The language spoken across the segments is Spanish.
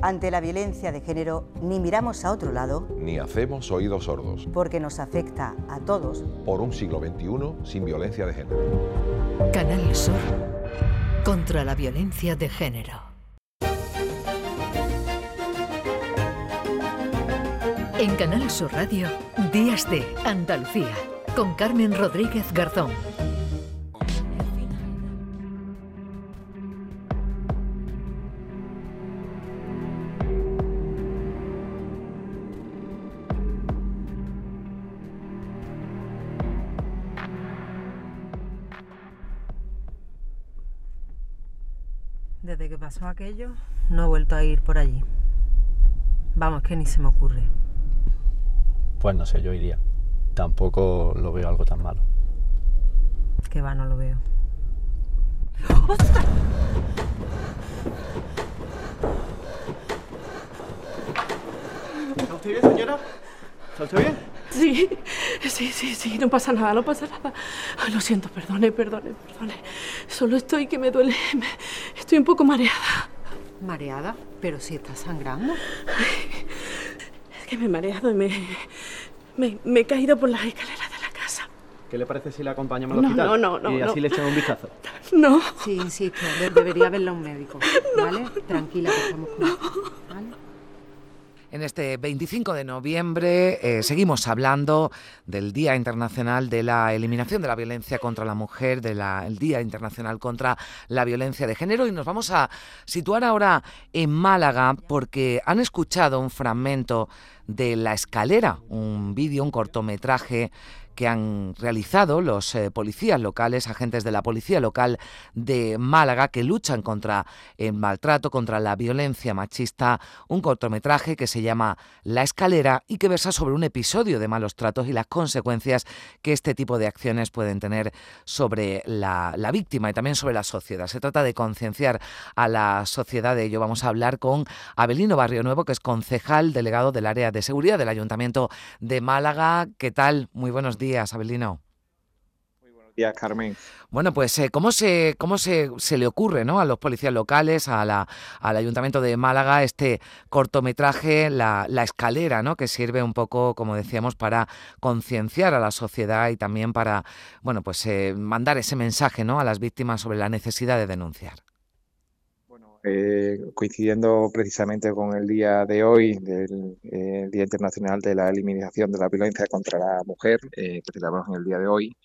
Ante la violencia de género, ni miramos a otro lado, ni hacemos oídos sordos, porque nos afecta a todos. Por un siglo XXI sin violencia de género. Canal Sur contra la violencia de género. En Canal Sur Radio, Días de Andalucía, con Carmen Rodríguez Garzón. Desde que pasó aquello, no he vuelto a ir por allí. Vamos, que ni se me ocurre. Pues no sé, yo iría. Tampoco lo veo algo tan malo. Que va, no lo veo. ¿Está usted bien, señora? ¿Está usted bien? Sí, sí, sí, sí, no pasa nada, no pasa nada. Ay, lo siento, perdone, perdone, perdone. Solo estoy que me duele, me- estoy un poco mareada. ¿Mareada? Pero si está sangrando. Es que me he mareado y me, me, me he caído por las escaleras de la casa. ¿Qué le parece si le acompañamos al No, hospital? no, no, no, Y así no. le echamos un vistazo. No. Sí, insisto, de- debería verlo un médico. ¿Vale? Tranquila, que estamos con... En este 25 de noviembre eh, seguimos hablando del Día Internacional de la Eliminación de la Violencia contra la Mujer, del Día Internacional contra la Violencia de Género y nos vamos a situar ahora en Málaga porque han escuchado un fragmento de La Escalera, un vídeo, un cortometraje que han realizado los eh, policías locales, agentes de la policía local de Málaga, que luchan contra el maltrato, contra la violencia machista, un cortometraje que se llama La Escalera y que versa sobre un episodio de malos tratos y las consecuencias que este tipo de acciones pueden tener sobre la, la víctima y también sobre la sociedad. Se trata de concienciar a la sociedad de ello. Vamos a hablar con Abelino Barrio Nuevo, que es concejal delegado del área de seguridad del Ayuntamiento de Málaga. ¿Qué tal? Muy buenos días, Abelino. días, Carmen. Bueno, pues eh, ¿cómo, se, cómo se, se le ocurre ¿no? a los policías locales, a la, al Ayuntamiento de Málaga, este cortometraje, la, la escalera, ¿no? que sirve un poco, como decíamos, para concienciar a la sociedad y también para bueno, pues, eh, mandar ese mensaje ¿no? a las víctimas sobre la necesidad de denunciar? Eh, coincidiendo precisamente con el día de hoy, del eh, Día Internacional de la Eliminación de la Violencia contra la Mujer, eh, que celebramos en el día de hoy,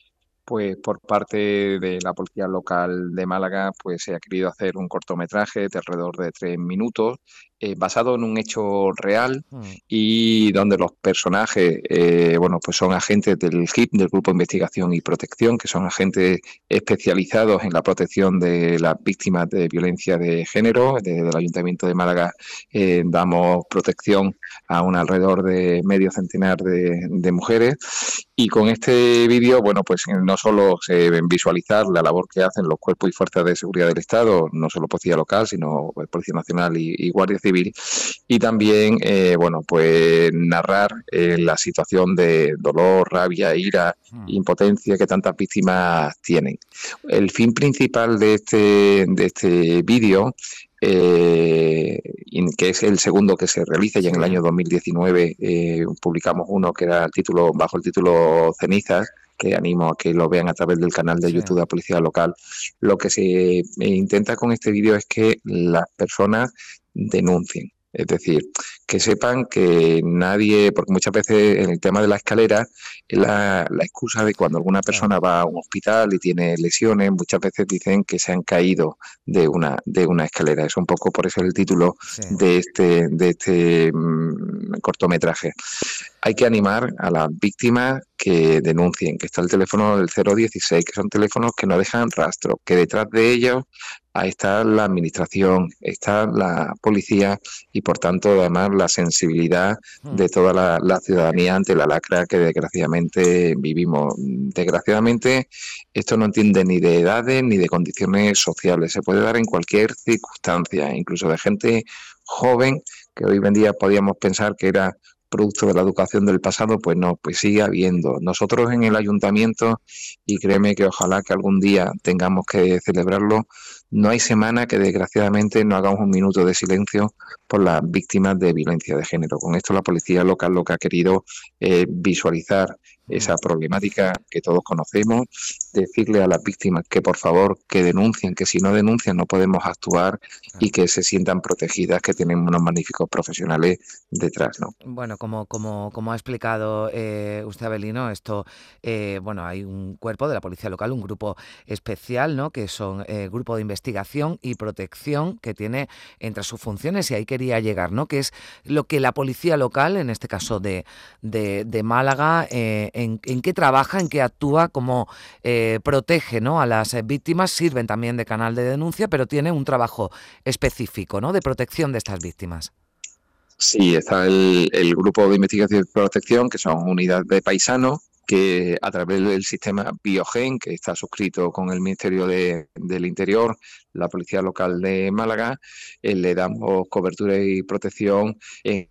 pues por parte de la Policía Local de Málaga, pues se ha querido hacer un cortometraje de alrededor de tres minutos, eh, basado en un hecho real y donde los personajes, eh, bueno, pues son agentes del GIP, del Grupo de Investigación y Protección, que son agentes especializados en la protección de las víctimas de violencia de género. Desde el Ayuntamiento de Málaga eh, damos protección a un alrededor de medio centenar de, de mujeres. Y con este vídeo, bueno, pues no solo se ven visualizar la labor que hacen los cuerpos y fuerzas de seguridad del Estado, no solo Policía Local, sino Policía Nacional y, y Guardia Civil, y también, eh, bueno, pues narrar eh, la situación de dolor, rabia, ira, impotencia que tantas víctimas tienen. El fin principal de este, de este vídeo eh, que es el segundo que se realiza ya en el año 2019 eh, publicamos uno que era el título bajo el título Cenizas que animo a que lo vean a través del canal de YouTube de la Policía Local. Lo que se intenta con este vídeo es que las personas denuncien. Es decir, que sepan que nadie, porque muchas veces en el tema de la escalera, es la, la excusa de cuando alguna persona va a un hospital y tiene lesiones, muchas veces dicen que se han caído de una, de una escalera. Es un poco por eso el título de este, de este mm, cortometraje. Hay que animar a las víctimas que denuncien, que está el teléfono del 016, que son teléfonos que no dejan rastro, que detrás de ellos está la administración, está la policía y por tanto además la sensibilidad de toda la, la ciudadanía ante la lacra que desgraciadamente vivimos. Desgraciadamente esto no entiende ni de edades ni de condiciones sociales, se puede dar en cualquier circunstancia, incluso de gente joven que hoy en día podíamos pensar que era producto de la educación del pasado, pues no, pues sigue habiendo. Nosotros en el ayuntamiento, y créeme que ojalá que algún día tengamos que celebrarlo, no hay semana que desgraciadamente no hagamos un minuto de silencio por las víctimas de violencia de género. Con esto la policía local lo que ha querido es visualizar esa problemática que todos conocemos, decirle a las víctimas que por favor que denuncien, que si no denuncian no podemos actuar y que se sientan protegidas, que tienen unos magníficos profesionales detrás. ¿no? Bueno, como, como, como ha explicado eh, usted, Abelino, esto, eh, bueno, hay un cuerpo de la policía local, un grupo especial, ¿no? que son eh, grupo de investigación y protección que tiene entre sus funciones, y ahí quería llegar, ¿no? que es lo que la policía local, en este caso de, de, Málaga, eh, en, en, qué trabaja, en qué actúa, cómo eh, protege ¿no? a las víctimas, sirven también de canal de denuncia, pero tiene un trabajo específico ¿no? de protección de estas víctimas. Sí, está el, el grupo de investigación y protección, que son unidades de paisanos, que a través del sistema Biogen, que está suscrito con el Ministerio de, del Interior, la Policía Local de Málaga, eh, le damos cobertura y protección en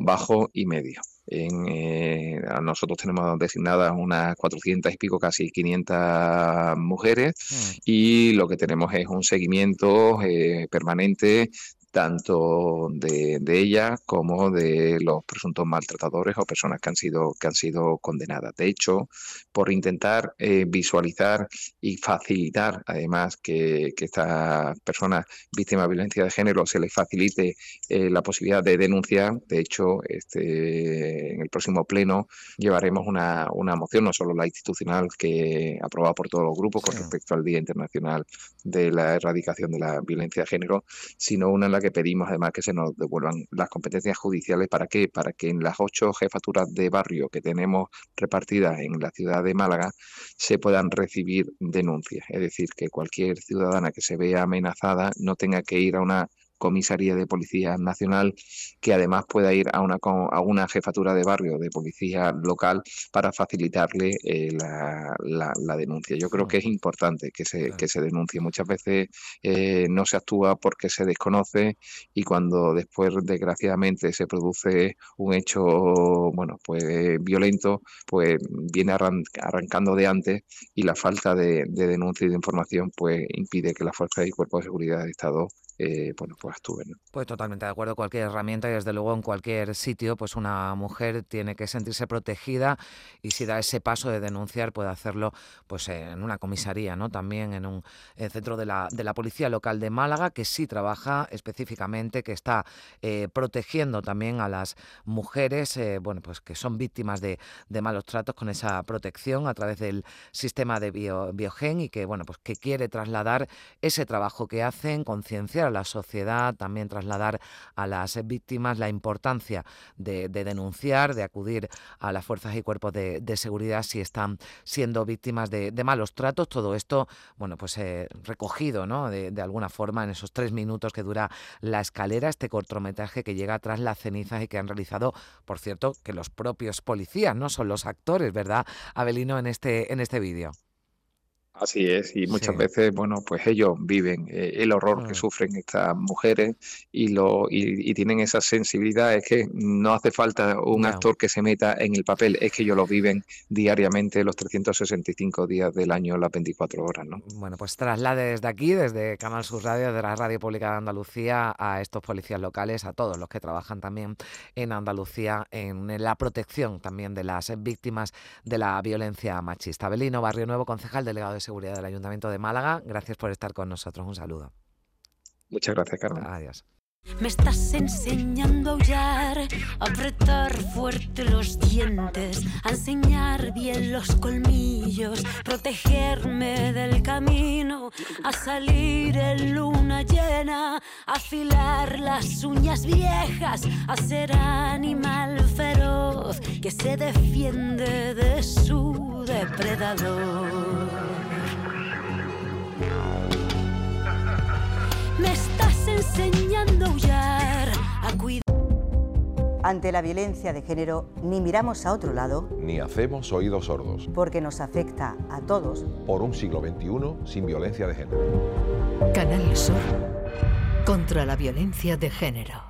bajo y medio. En, eh, nosotros tenemos designadas unas 400 y pico, casi 500 mujeres, mm. y lo que tenemos es un seguimiento eh, permanente tanto de, de ella como de los presuntos maltratadores o personas que han sido, que han sido condenadas. De hecho, por intentar eh, visualizar y facilitar, además, que, que estas personas víctimas de violencia de género se les facilite eh, la posibilidad de denunciar, de hecho, este, en el próximo pleno llevaremos una, una moción, no solo la institucional que aprobada por todos los grupos con respecto al Día Internacional de la Erradicación de la Violencia de Género, sino una en la que pedimos además que se nos devuelvan las competencias judiciales. ¿Para qué? Para que en las ocho jefaturas de barrio que tenemos repartidas en la ciudad de Málaga se puedan recibir denuncias. Es decir, que cualquier ciudadana que se vea amenazada no tenga que ir a una comisaría de policía nacional que además pueda ir a una, a una jefatura de barrio de policía local para facilitarle eh, la, la, la, denuncia. Yo creo que es importante que se, que se denuncie. Muchas veces eh, no se actúa porque se desconoce y cuando después desgraciadamente se produce un hecho bueno pues violento pues viene arran arrancando de antes y la falta de, de denuncia y de información pues impide que las fuerzas y cuerpos de seguridad del Estado eh, bueno, pues actúen. Pues totalmente de acuerdo. Cualquier herramienta y desde luego en cualquier sitio, pues una mujer tiene que sentirse protegida y si da ese paso de denunciar puede hacerlo pues en una comisaría, ¿no? También en un centro de la, de la policía local de Málaga que sí trabaja específicamente, que está eh, protegiendo también a las mujeres, eh, bueno, pues que son víctimas de, de, malos tratos con esa protección a través del sistema de bio, Biogen y que bueno, pues que quiere trasladar ese trabajo que hacen, concienciar la sociedad, también trasladar a las víctimas la importancia de, de denunciar, de acudir a las fuerzas y cuerpos de, seguridad si están siendo víctimas de, malos tratos. Todo esto, bueno, pues eh, recogido, ¿no? De, de, alguna forma en esos tres minutos que dura la escalera, este cortometraje que llega tras las cenizas y que han realizado, por cierto, que los propios policías, no son los actores, ¿verdad, Abelino, en este, en este vídeo? Así es, y muchas sí. veces, bueno, pues ellos viven eh, el horror mm. que sufren estas mujeres y, lo, y, y, tienen esa sensibilidad. Es que no hace falta un no. actor que se meta en el papel, es que ellos lo viven diariamente los 365 días del año, las 24 horas, ¿no? Bueno, pues traslade desde aquí, desde Canal Sur Radio, de la Radio Pública de Andalucía, a estos policías locales, a todos los que trabajan también en Andalucía, en la protección también de las víctimas de la violencia machista. Belino Barrio Nuevo, concejal delegado de Seguridad del Ayuntamiento de Málaga. Gracias por estar con nosotros. Un saludo. Muchas gracias, Carmen. Adiós. Me estás enseñando a aullar, a apretar fuerte los dientes, a enseñar bien los colmillos, protegerme del camino, a salir en luna llena, a afilar las uñas viejas, a ser animal feroz que se defiende de su depredador. Me estás enseñando a aullar, a cuidar. Ante la violencia de género, ni miramos a otro lado, ni hacemos oídos sordos, porque nos afecta a todos. Por un siglo XXI sin violencia de género. Canal Sur. Contra la violencia de género.